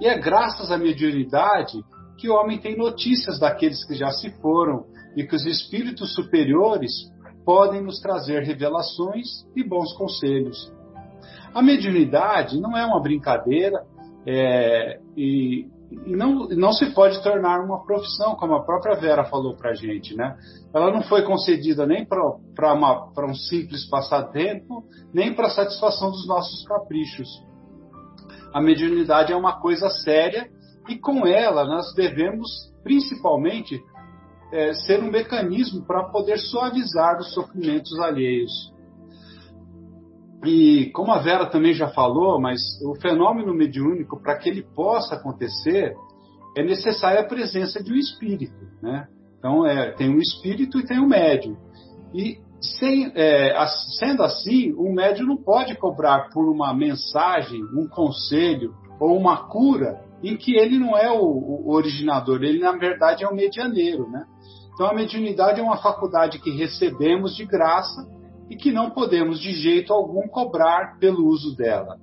E é graças à mediunidade que o homem tem notícias daqueles que já se foram e que os espíritos superiores podem nos trazer revelações e bons conselhos. A mediunidade não é uma brincadeira é, e, não, não se pode tornar uma profissão, como a própria Vera falou para a gente. Né? Ela não foi concedida nem para um simples passatempo, nem para a satisfação dos nossos caprichos. A mediunidade é uma coisa séria e com ela nós devemos, principalmente, é, ser um mecanismo para poder suavizar os sofrimentos alheios. E como a Vera também já falou, mas o fenômeno mediúnico, para que ele possa acontecer, é necessária a presença de um espírito. Né? Então, é, tem um espírito e tem um médium. E sem, é, sendo assim, o médium não pode cobrar por uma mensagem, um conselho ou uma cura em que ele não é o, o originador, ele na verdade é o medianeiro. Né? Então, a mediunidade é uma faculdade que recebemos de graça e que não podemos de jeito algum cobrar pelo uso dela.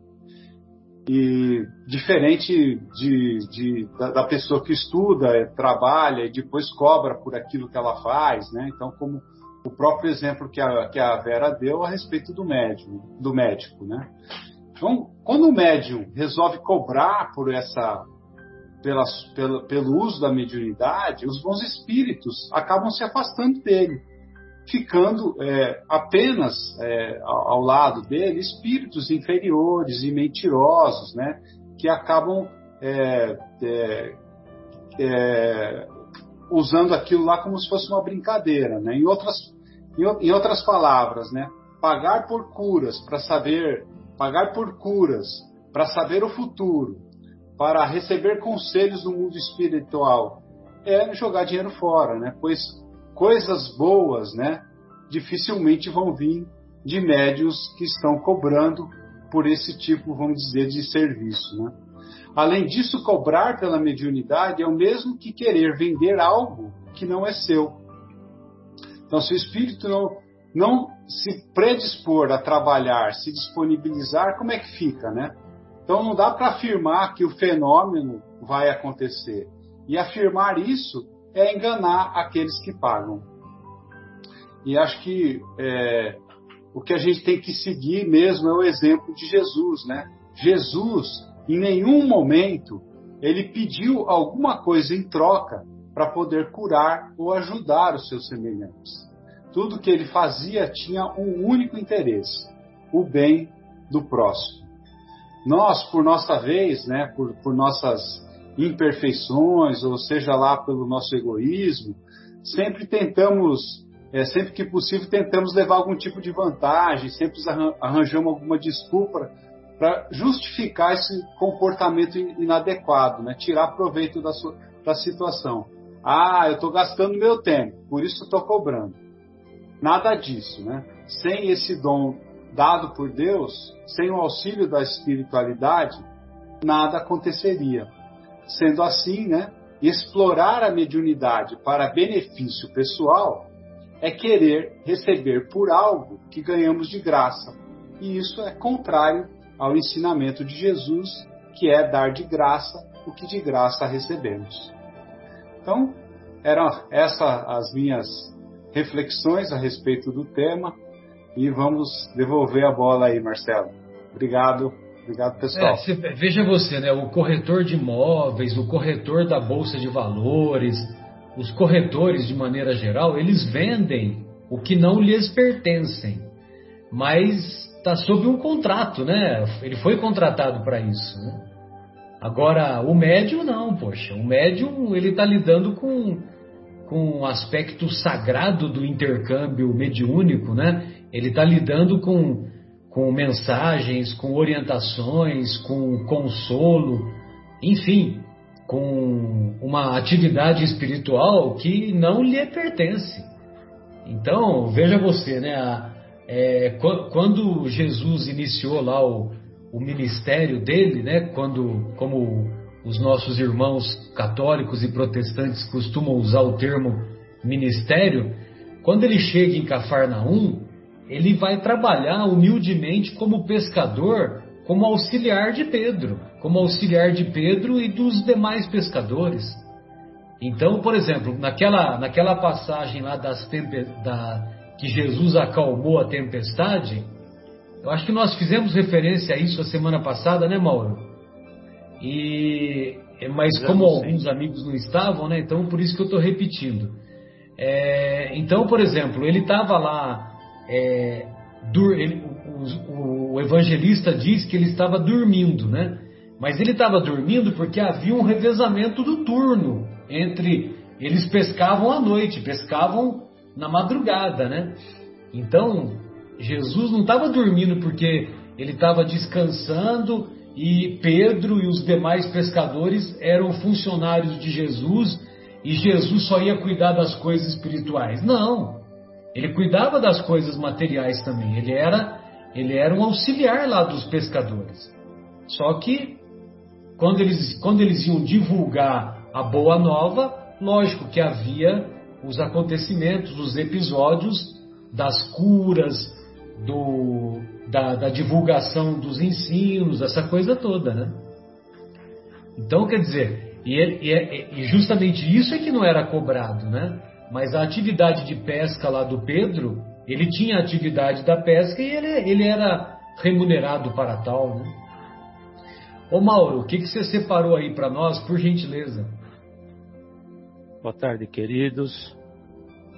e diferente de, de da, da, pessoa que estuda, trabalha e depois cobra por aquilo que ela faz, né? Então, como o próprio exemplo que a, que a Vera deu a respeito do médium, do médico, né? Então, quando o médium resolve cobrar por essa, pela, pela, pelo uso da mediunidade, os bons espíritos acabam se afastando dele, ficando é, apenas é, ao, lado dele espíritos inferiores e mentirosos, né? Que acabam é, é, é usando aquilo lá como se fosse uma brincadeira, né? Em outras em, outras palavras, né? Pagar por curas para saber, pagar por curas para saber o futuro, para receber conselhos do mundo espiritual, é jogar dinheiro fora, né? Pois coisas boas, né? Dificilmente vão vir de médios que estão cobrando por esse tipo, vamos dizer, de serviço, né? Além disso, cobrar pela mediunidade é o mesmo que querer vender algo que não é seu. Então, se o espírito não, não se predispor a trabalhar, se disponibilizar, como é que fica, né? Então, não dá para afirmar que o fenômeno vai acontecer. E afirmar isso é enganar aqueles que pagam. E acho que é, o que a gente tem que seguir mesmo é o exemplo de Jesus, né? Jesus, em nenhum momento, ele pediu alguma coisa em troca para poder curar ou ajudar os seus semelhantes. Tudo que ele fazia tinha um único interesse: o bem do próximo. Nós, por nossa vez, né, por, por nossas imperfeições, ou seja lá pelo nosso egoísmo, sempre tentamos, é, sempre que possível, tentamos levar algum tipo de vantagem, sempre arranjamos alguma desculpa para justificar esse comportamento inadequado, né? tirar proveito da, sua, da situação. Ah, eu estou gastando meu tempo, por isso estou cobrando. Nada disso, né? Sem esse dom dado por Deus, sem o auxílio da espiritualidade, nada aconteceria. Sendo assim, né, explorar a mediunidade para benefício pessoal é querer receber por algo que ganhamos de graça. E isso é contrário ao ensinamento de Jesus, que é dar de graça o que de graça recebemos. Então, eram essas as minhas reflexões a respeito do tema e vamos devolver a bola aí, Marcelo. Obrigado, obrigado pessoal. É, veja você, né? O corretor de imóveis, o corretor da bolsa de valores, os corretores de maneira geral, eles vendem o que não lhes pertencem, mas está sob um contrato, né? Ele foi contratado para isso, né? Agora, o médium não, poxa. O médium, ele está lidando com, com o aspecto sagrado do intercâmbio mediúnico, né? Ele está lidando com, com mensagens, com orientações, com consolo, enfim, com uma atividade espiritual que não lhe pertence. Então, veja você, né? É, quando Jesus iniciou lá o, o ministério dele, né, quando, como os nossos irmãos católicos e protestantes costumam usar o termo ministério, quando ele chega em Cafarnaum, ele vai trabalhar humildemente como pescador, como auxiliar de Pedro, como auxiliar de Pedro e dos demais pescadores. Então, por exemplo, naquela, naquela passagem lá das da, que Jesus acalmou a tempestade, eu acho que nós fizemos referência a isso a semana passada, né, Mauro? E mas como alguns amigos não estavam, né? Então por isso que eu estou repetindo. É, então, por exemplo, ele estava lá. É, dur, ele, o, o, evangelista diz que ele estava dormindo, né? Mas ele estava dormindo porque havia um revezamento do turno entre eles pescavam à noite, pescavam na madrugada, né? Então Jesus não estava dormindo porque ele estava descansando e Pedro e os demais pescadores eram funcionários de Jesus e Jesus só ia cuidar das coisas espirituais. Não. Ele cuidava das coisas materiais também. Ele era ele era um auxiliar lá dos pescadores. Só que quando eles quando eles iam divulgar a boa nova, lógico que havia os acontecimentos, os episódios das curas, do, da, da divulgação dos ensinos, essa coisa toda, né? Então, quer dizer, e, e, e, justamente isso é que não era cobrado, né? Mas a atividade de pesca lá do Pedro, ele tinha a atividade da pesca e ele, ele era remunerado para tal, né? Ô Mauro, o que, que você separou aí para nós, por gentileza? Boa tarde, queridos.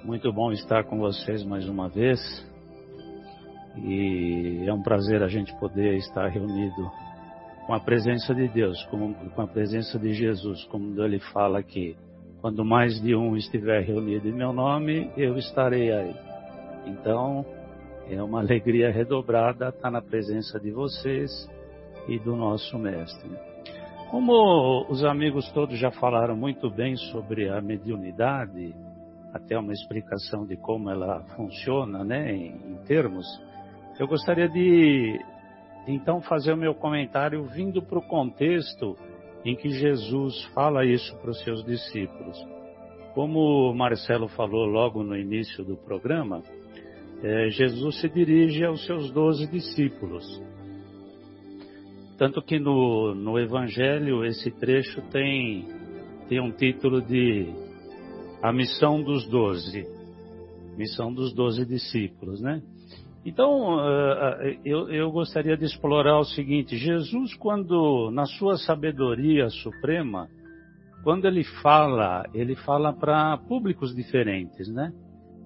Muito bom estar com vocês mais uma vez. E é um prazer a gente poder estar reunido com a presença de Deus, com, a presença de Jesus, como ele fala aqui. Quando mais de um estiver reunido em meu nome, eu estarei aí. Então, é uma alegria redobrada estar na presença de vocês e do nosso Mestre. Como os amigos todos já falaram muito bem sobre a mediunidade, até uma explicação de como ela funciona, né, em, em termos, eu gostaria de então fazer o meu comentário vindo para o contexto em que Jesus fala isso para os seus discípulos. Como Marcelo falou logo no início do programa, é, Jesus se dirige aos seus doze discípulos. Tanto que no, no Evangelho esse trecho tem, tem um título de A Missão dos Doze. Missão dos Doze Discípulos, né? Então, eh, eh, eu, gostaria de explorar o seguinte: Jesus, quando, na sua sabedoria suprema, quando ele fala, ele fala para públicos diferentes, né?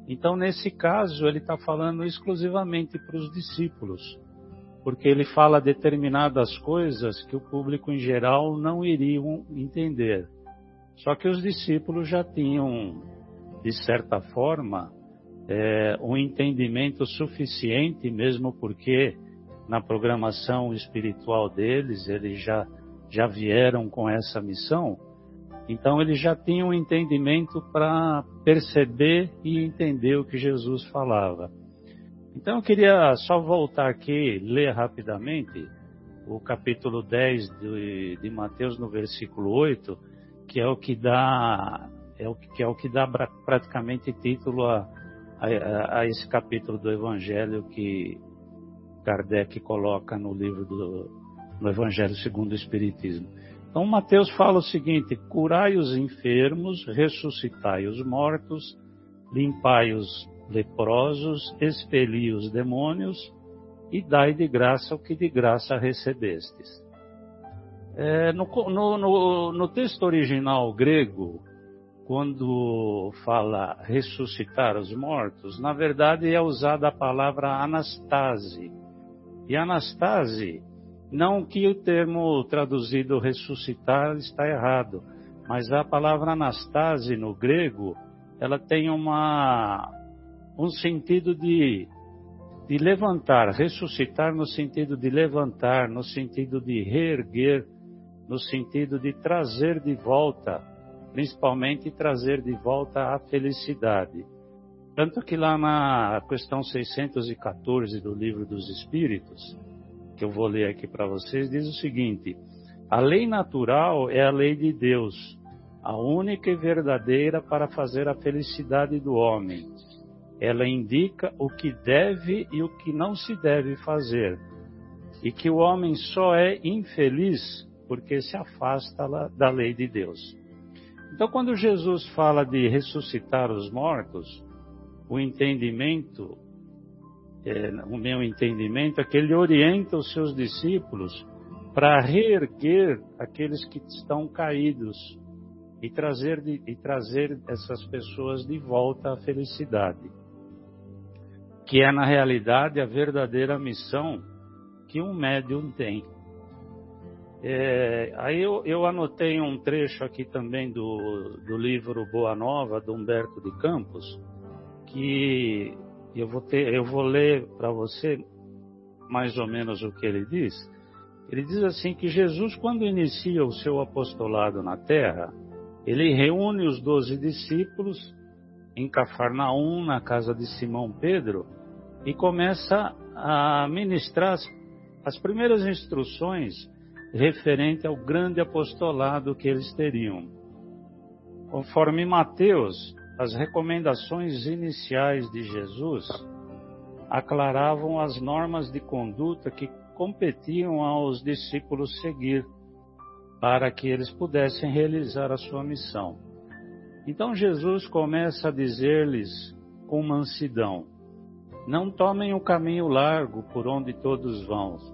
Então, nesse caso, ele está falando exclusivamente para os discípulos, porque ele fala determinadas coisas que o público em geral não iriam entender. Só que os discípulos já tinham, de certa forma, é, um entendimento suficiente, mesmo porque na programação espiritual deles, eles já, já vieram com essa missão, então eles já tinham um entendimento para perceber e entender o que Jesus falava. Então eu queria só voltar aqui, ler rapidamente o capítulo 10 de, de Mateus no versículo 8, que é o que dá, é o que, é o que dá praticamente título a, a, a, esse capítulo do Evangelho que Kardec coloca no livro do no Evangelho segundo o Espiritismo. Então Mateus fala o seguinte: curai os enfermos, ressuscitai os mortos, limpai os leprosos, expeli os demônios e dai de graça o que de graça recebestes. É, no, no, no, no texto original grego, quando fala ressuscitar os mortos, na verdade é usada a palavra anastase. E anastase, não que o termo traduzido ressuscitar está errado, mas a palavra anastase no grego, ela tem uma, um sentido de, de levantar, ressuscitar no sentido de levantar, no sentido de reerguer, no sentido de trazer de volta principalmente trazer de volta a felicidade. Tanto que lá na questão 614 do Livro dos Espíritos, que eu vou ler aqui para vocês, diz o seguinte: a lei natural é a lei de Deus, a única e verdadeira para fazer a felicidade do homem. Ela indica o que deve e o que não se deve fazer, e que o homem só é infeliz porque se afasta da lei de Deus. Então, quando Jesus fala de ressuscitar os mortos, o entendimento, é, o meu entendimento é que ele orienta os seus discípulos para reerguer aqueles que estão caídos e trazer, e trazer essas pessoas de volta à felicidade, que é na realidade a verdadeira missão que um médium tem. É, aí eu, eu, anotei um trecho aqui também do, do livro Boa Nova, do Humberto de Campos, que eu vou, ter, eu vou ler para você mais ou menos o que ele diz. Ele diz assim que Jesus, quando inicia o seu apostolado na terra, ele reúne os doze discípulos em Cafarnaum, na casa de Simão Pedro, e começa a ministrar as, as primeiras instruções referente ao grande apostolado que eles teriam. Conforme Mateus, as recomendações iniciais de Jesus aclaravam as normas de conduta que competiam aos discípulos seguir, para que eles pudessem realizar a sua missão. Então Jesus começa a dizer-lhes com mansidão: Não tomem o caminho largo por onde todos vão.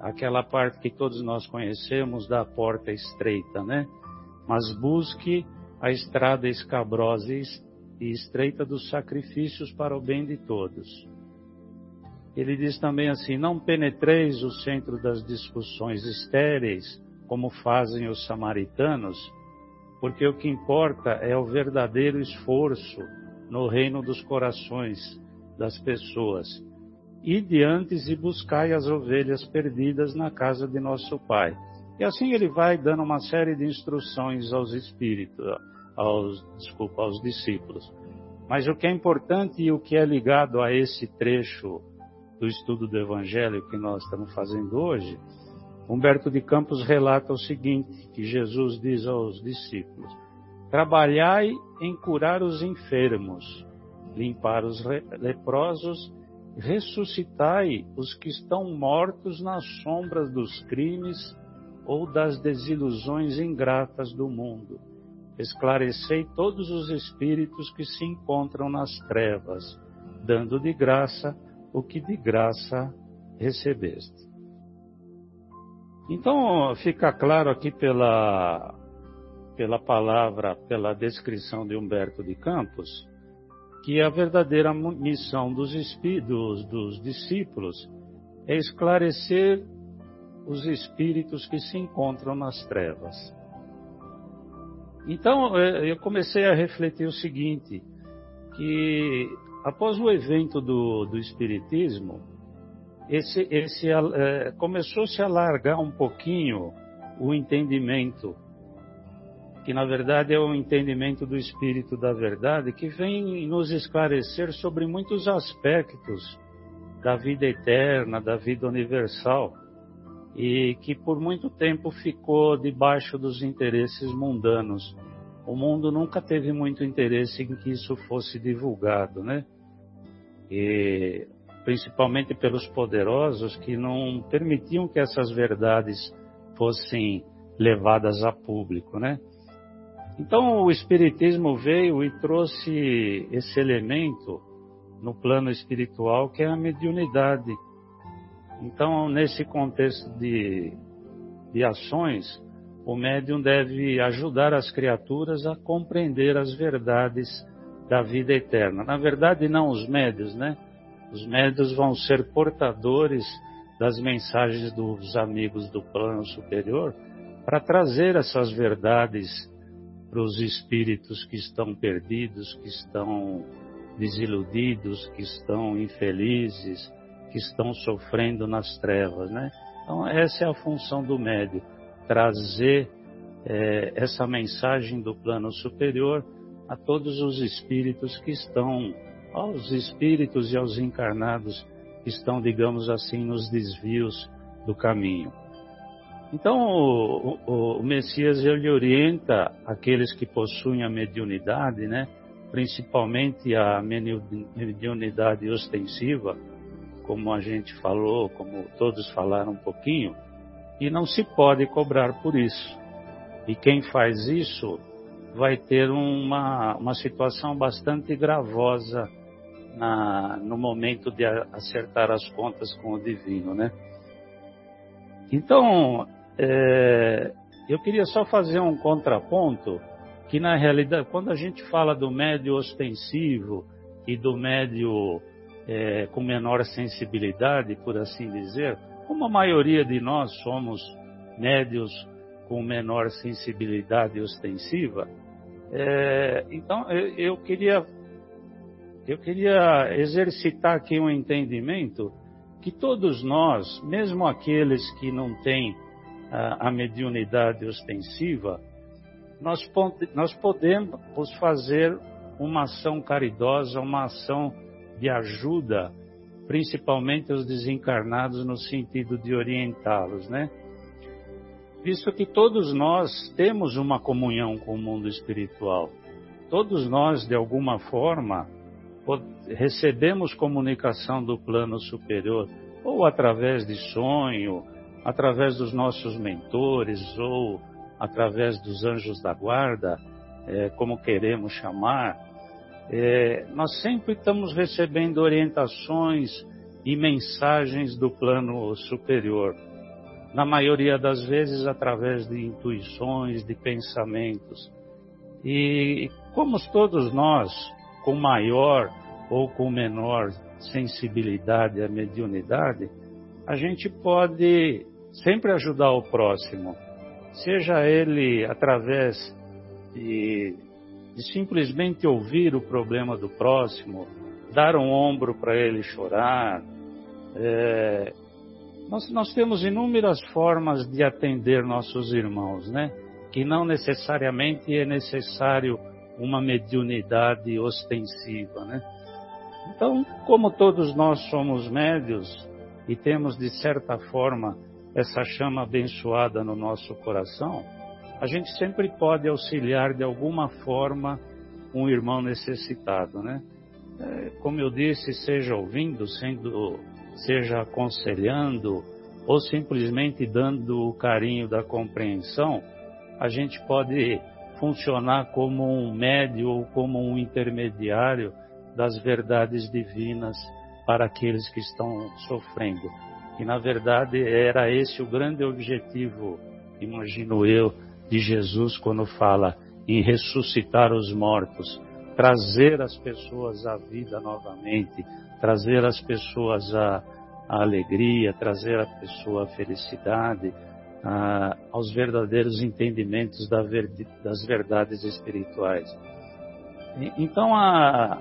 Aquela parte que todos nós conhecemos da porta estreita, né? Mas busque a estrada escabrosa e estreita dos sacrifícios para o bem de todos. Ele diz também assim: Não penetreis o centro das discussões estéreis, como fazem os samaritanos, porque o que importa é o verdadeiro esforço no reino dos corações das pessoas. Ide antes e buscai as ovelhas perdidas na casa de nosso Pai. E assim ele vai dando uma série de instruções aos espíritos, aos, desculpa, aos discípulos. Mas o que é importante e o que é ligado a esse trecho do estudo do Evangelho que nós estamos fazendo hoje, Humberto de Campos relata o seguinte, que Jesus diz aos discípulos, Trabalhai em curar os enfermos, limpar os leprosos, ressuscitai os que estão mortos nas sombras dos crimes ou das desilusões ingratas do mundo. Esclarecei todos os espíritos que se encontram nas trevas, dando de graça o que de graça recebeste. Então, fica claro aqui pela, pela palavra, pela descrição de Humberto de Campos, que a verdadeira missão dos, espíritos, dos discípulos é esclarecer os espíritos que se encontram nas trevas. Então, eu comecei a refletir o seguinte, que após o evento do, do Espiritismo, esse, esse é, começou -se a alargar um pouquinho o entendimento, que na verdade é o entendimento do Espírito da Verdade, que vem nos esclarecer sobre muitos aspectos da vida eterna, da vida universal, e que por muito tempo ficou debaixo dos interesses mundanos o mundo nunca teve muito interesse em que isso fosse divulgado, né? E principalmente pelos poderosos que não permitiam que essas verdades fossem levadas a público, né? Então o espiritismo veio e trouxe esse elemento no plano espiritual que é a mediunidade. Então, nesse contexto de, de ações, o médium deve ajudar as criaturas a compreender as verdades da vida eterna. Na verdade, não os médios, né? Os médios vão ser portadores das mensagens dos amigos do plano superior para trazer essas verdades para os espíritos que estão perdidos, que estão desiludidos, que estão infelizes, que estão sofrendo nas trevas, né? Então, essa é a função do médium trazer é, essa mensagem do plano superior a todos os espíritos que estão, aos espíritos e aos encarnados que estão, digamos assim, nos desvios do caminho. Então, o, o, o Messias ele orienta aqueles que possuem a mediunidade, né? principalmente a mediunidade ostensiva, como a gente falou, como todos falaram um pouquinho, e não se pode cobrar por isso. E quem faz isso vai ter uma, uma situação bastante gravosa na, no momento de acertar as contas com o divino, né? Então, é, eu queria só fazer um contraponto que na realidade, quando a gente fala do médio ostensivo e do médio é, com menor sensibilidade, por assim dizer, como a maioria de nós somos médios com menor sensibilidade ostensiva, é, então eu, eu, queria eu queria exercitar aqui um entendimento que todos nós, mesmo aqueles que não têm a, mediunidade ostensiva, nós, nós podemos fazer uma ação caridosa, uma ação de ajuda principalmente os desencarnados no sentido de orientá-los, né? Visto que todos nós temos uma comunhão com o mundo espiritual, todos nós de alguma forma recebemos comunicação do plano superior, ou através de sonho, através dos nossos mentores, ou através dos anjos da guarda, é, como queremos chamar, é, nós sempre estamos recebendo orientações e mensagens do plano superior. Na maioria das vezes, através de intuições, de pensamentos. E como todos nós, com maior ou com menor sensibilidade à mediunidade, a gente pode sempre ajudar o próximo, seja ele através de, de simplesmente ouvir o problema do próximo, dar um ombro para ele chorar. É, nós, nós temos inúmeras formas de atender nossos irmãos, né? Que não necessariamente é necessário uma mediunidade ostensiva, né? Então, como todos nós somos médios e temos de certa forma essa chama abençoada no nosso coração, a gente sempre pode auxiliar de alguma forma um irmão necessitado, né? É, como eu disse, seja ouvindo, sendo, seja aconselhando ou simplesmente dando o carinho da compreensão, a gente pode funcionar como um médio ou como um intermediário das verdades divinas para aqueles que estão sofrendo. E na verdade era esse o grande objetivo, imagino eu, de Jesus quando fala em ressuscitar os mortos, trazer as pessoas à vida novamente, trazer as pessoas à, à alegria, trazer a pessoa à felicidade, a, aos verdadeiros entendimentos da ver, das verdades espirituais. Então, a,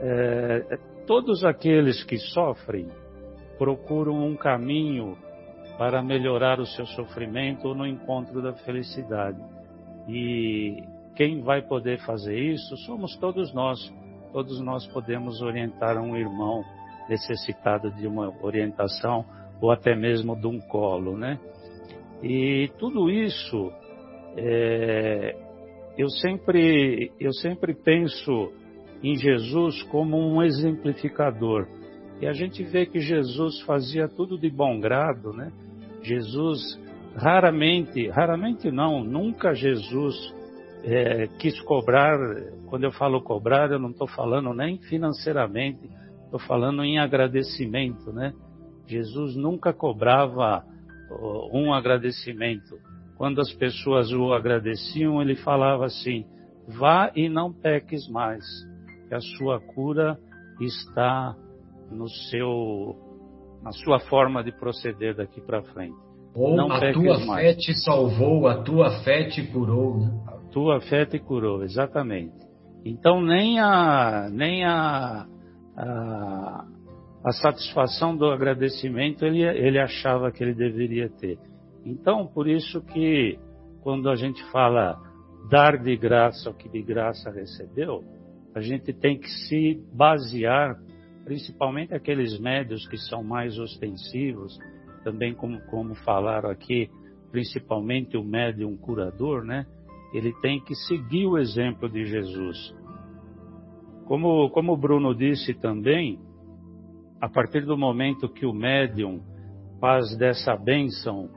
é, todos aqueles que sofrem procuram um caminho para melhorar o seu sofrimento no encontro da felicidade. E quem vai poder fazer isso somos todos nós. Todos nós podemos orientar um irmão necessitado de uma orientação ou até mesmo de um colo, né? E tudo isso é, eu sempre eu sempre penso em Jesus como um exemplificador. E a gente vê que Jesus fazia tudo de bom grado, né? Jesus raramente, raramente não, nunca Jesus é, quis cobrar. Quando eu falo cobrar, eu não estou falando nem financeiramente, estou falando em agradecimento, né? Jesus nunca cobrava um agradecimento. Quando as pessoas o agradeciam, ele falava assim: vá e não peques mais que a sua cura está no seu, na sua forma de proceder daqui para frente. Ou Não a tua mais. fé te salvou, a tua fé te curou. Né? A tua fé te curou, exatamente. Então nem a nem a, a, a satisfação do agradecimento ele, ele achava que ele deveria ter. Então por isso que quando a gente fala dar de graça o que de graça recebeu, a gente tem que se basear, principalmente aqueles médios que são mais ostensivos, também como, como falaram aqui, principalmente o médium curador, né? Ele tem que seguir o exemplo de Jesus. Como, como o Bruno disse também, a partir do momento que o médium faz dessa bênção,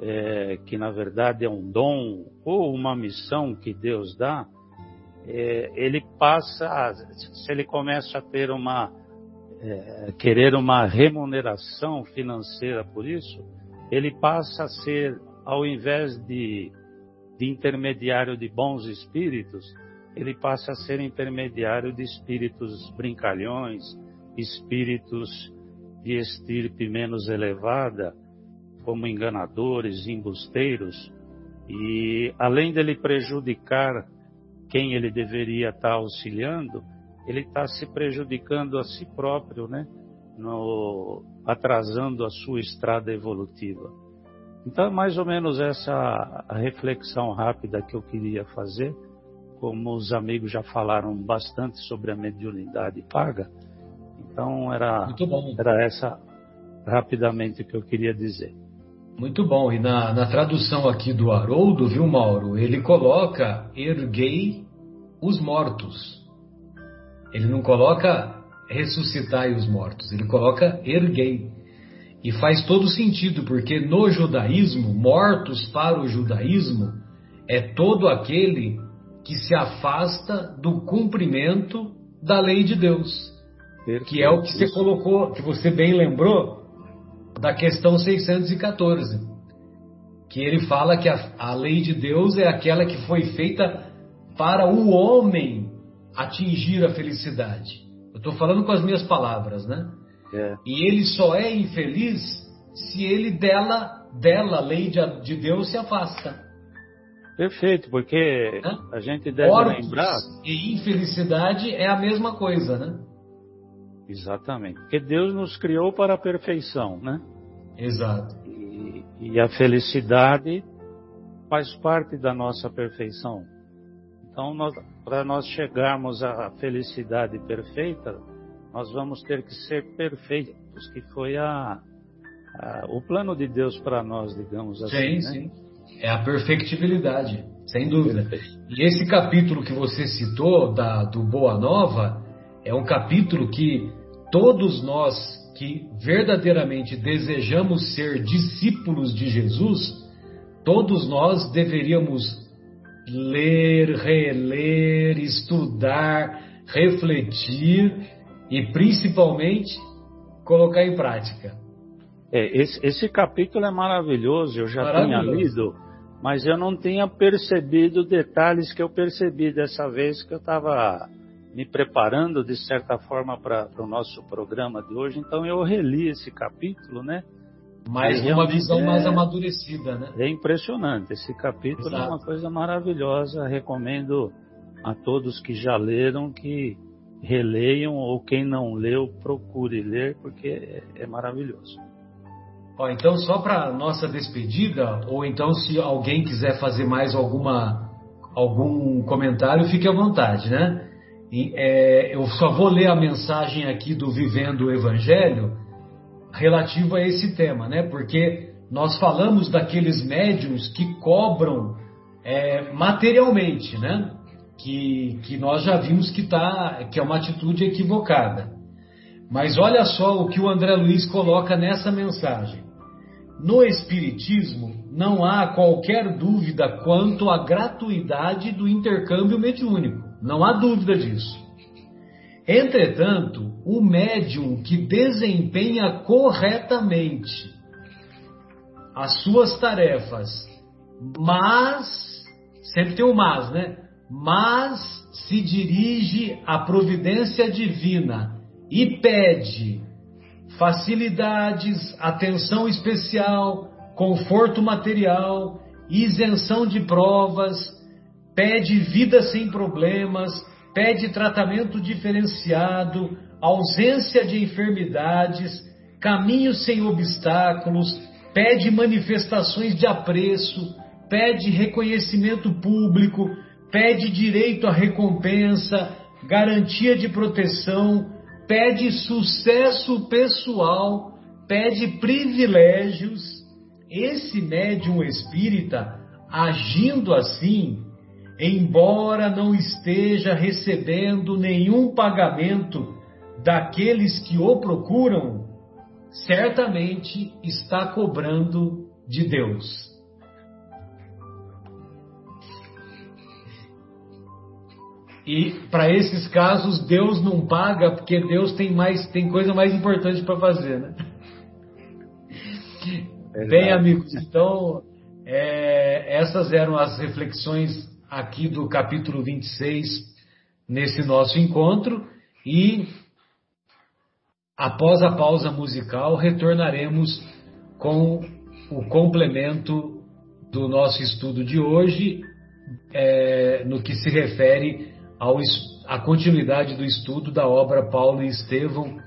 é, que na verdade é um dom ou uma missão que Deus dá, ele passa, se ele começa a ter uma, é, querer uma remuneração financeira por isso, ele passa a ser, ao invés de, de intermediário de bons espíritos, ele passa a ser intermediário de espíritos brincalhões, espíritos de estirpe menos elevada, como enganadores, embusteiros, e além dele prejudicar quem ele deveria estar auxiliando, ele está se prejudicando a si próprio, né? No, atrasando a sua estrada evolutiva. Então, é mais ou menos essa a reflexão rápida que eu queria fazer. Como os amigos já falaram bastante sobre a mediunidade paga, então era, era essa rapidamente que eu queria dizer. Muito bom. E na, na tradução aqui do Haroldo, viu, Mauro? Ele coloca erguei os mortos. Ele não coloca ressuscitai os mortos, ele coloca erguei. E faz todo sentido, porque no judaísmo, mortos para o judaísmo é todo aquele que se afasta do cumprimento da lei de Deus. Perfeito. Que é o que você colocou, que você bem lembrou da questão 614. Que ele fala que a, a lei de Deus é aquela que foi feita para o homem atingir a felicidade. Eu estou falando com as minhas palavras, né? É. E ele só é infeliz se ele dela, dela, a lei de, de Deus, se afasta. Perfeito, porque né? a gente deve Ortos lembrar. E infelicidade é a mesma coisa, né? Exatamente. Porque Deus nos criou para a perfeição, né? Exato. E, e a felicidade faz parte da nossa perfeição. Então, para nós chegarmos à felicidade perfeita, nós vamos ter que ser perfeitos, que foi a, a o plano de Deus para nós, digamos assim. Sim, né? sim. É a perfectibilidade, sem dúvida. E esse capítulo que você citou, da, do Boa Nova, é um capítulo que todos nós que verdadeiramente desejamos ser discípulos de Jesus, todos nós deveríamos ler, reler, estudar, refletir e principalmente colocar em prática. É, esse, esse, capítulo é maravilhoso, eu já maravilhoso. tinha lido, mas eu não tinha percebido detalhes que eu percebi dessa vez que eu estava me preparando de certa forma para o nosso programa de hoje, então eu reli esse capítulo, né? Mas uma visão é, mais amadurecida, né? É impressionante. Esse capítulo Exato. é uma coisa maravilhosa. Recomendo a todos que já leram que releiam ou quem não leu procure ler porque é, é maravilhoso. Ó, então só para nossa despedida ou então se alguém quiser fazer mais alguma algum comentário fique à vontade, né? É, eu só vou ler a mensagem aqui do Vivendo o Evangelho relativo a esse tema, né? Porque nós falamos daqueles médiums que cobram é, materialmente, né? Que, que nós já vimos que, tá, que é uma atitude equivocada. Mas olha só o que o André Luiz coloca nessa mensagem. No Espiritismo, não há qualquer dúvida quanto à gratuidade do intercâmbio mediúnico. Não há dúvida disso. Entretanto, o médium que desempenha corretamente as suas tarefas, mas, sempre tem o mas, né? Mas se dirige à providência divina e pede facilidades, atenção especial, conforto material, isenção de provas, pede vida sem problemas, pede tratamento diferenciado, ausência de enfermidades, caminhos sem obstáculos, pede manifestações de apreço, pede reconhecimento público, pede direito à recompensa, garantia de proteção, pede sucesso pessoal, pede privilégios. Esse médium espírita, agindo assim, embora não esteja recebendo nenhum pagamento daqueles que o procuram, certamente está cobrando de Deus. E para esses casos Deus não paga porque Deus tem mais tem coisa mais importante para fazer, né? Bem, amigos, então é, essas eram as reflexões aqui do capítulo 26 nesse nosso encontro e após a pausa musical retornaremos com o complemento do nosso estudo de hoje é, no que se refere ao, à continuidade do estudo da obra Paulo e Estevão,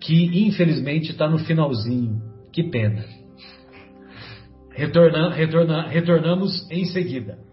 que infelizmente está no finalzinho. Que pena. Retorna, retorna, retornamos em seguida.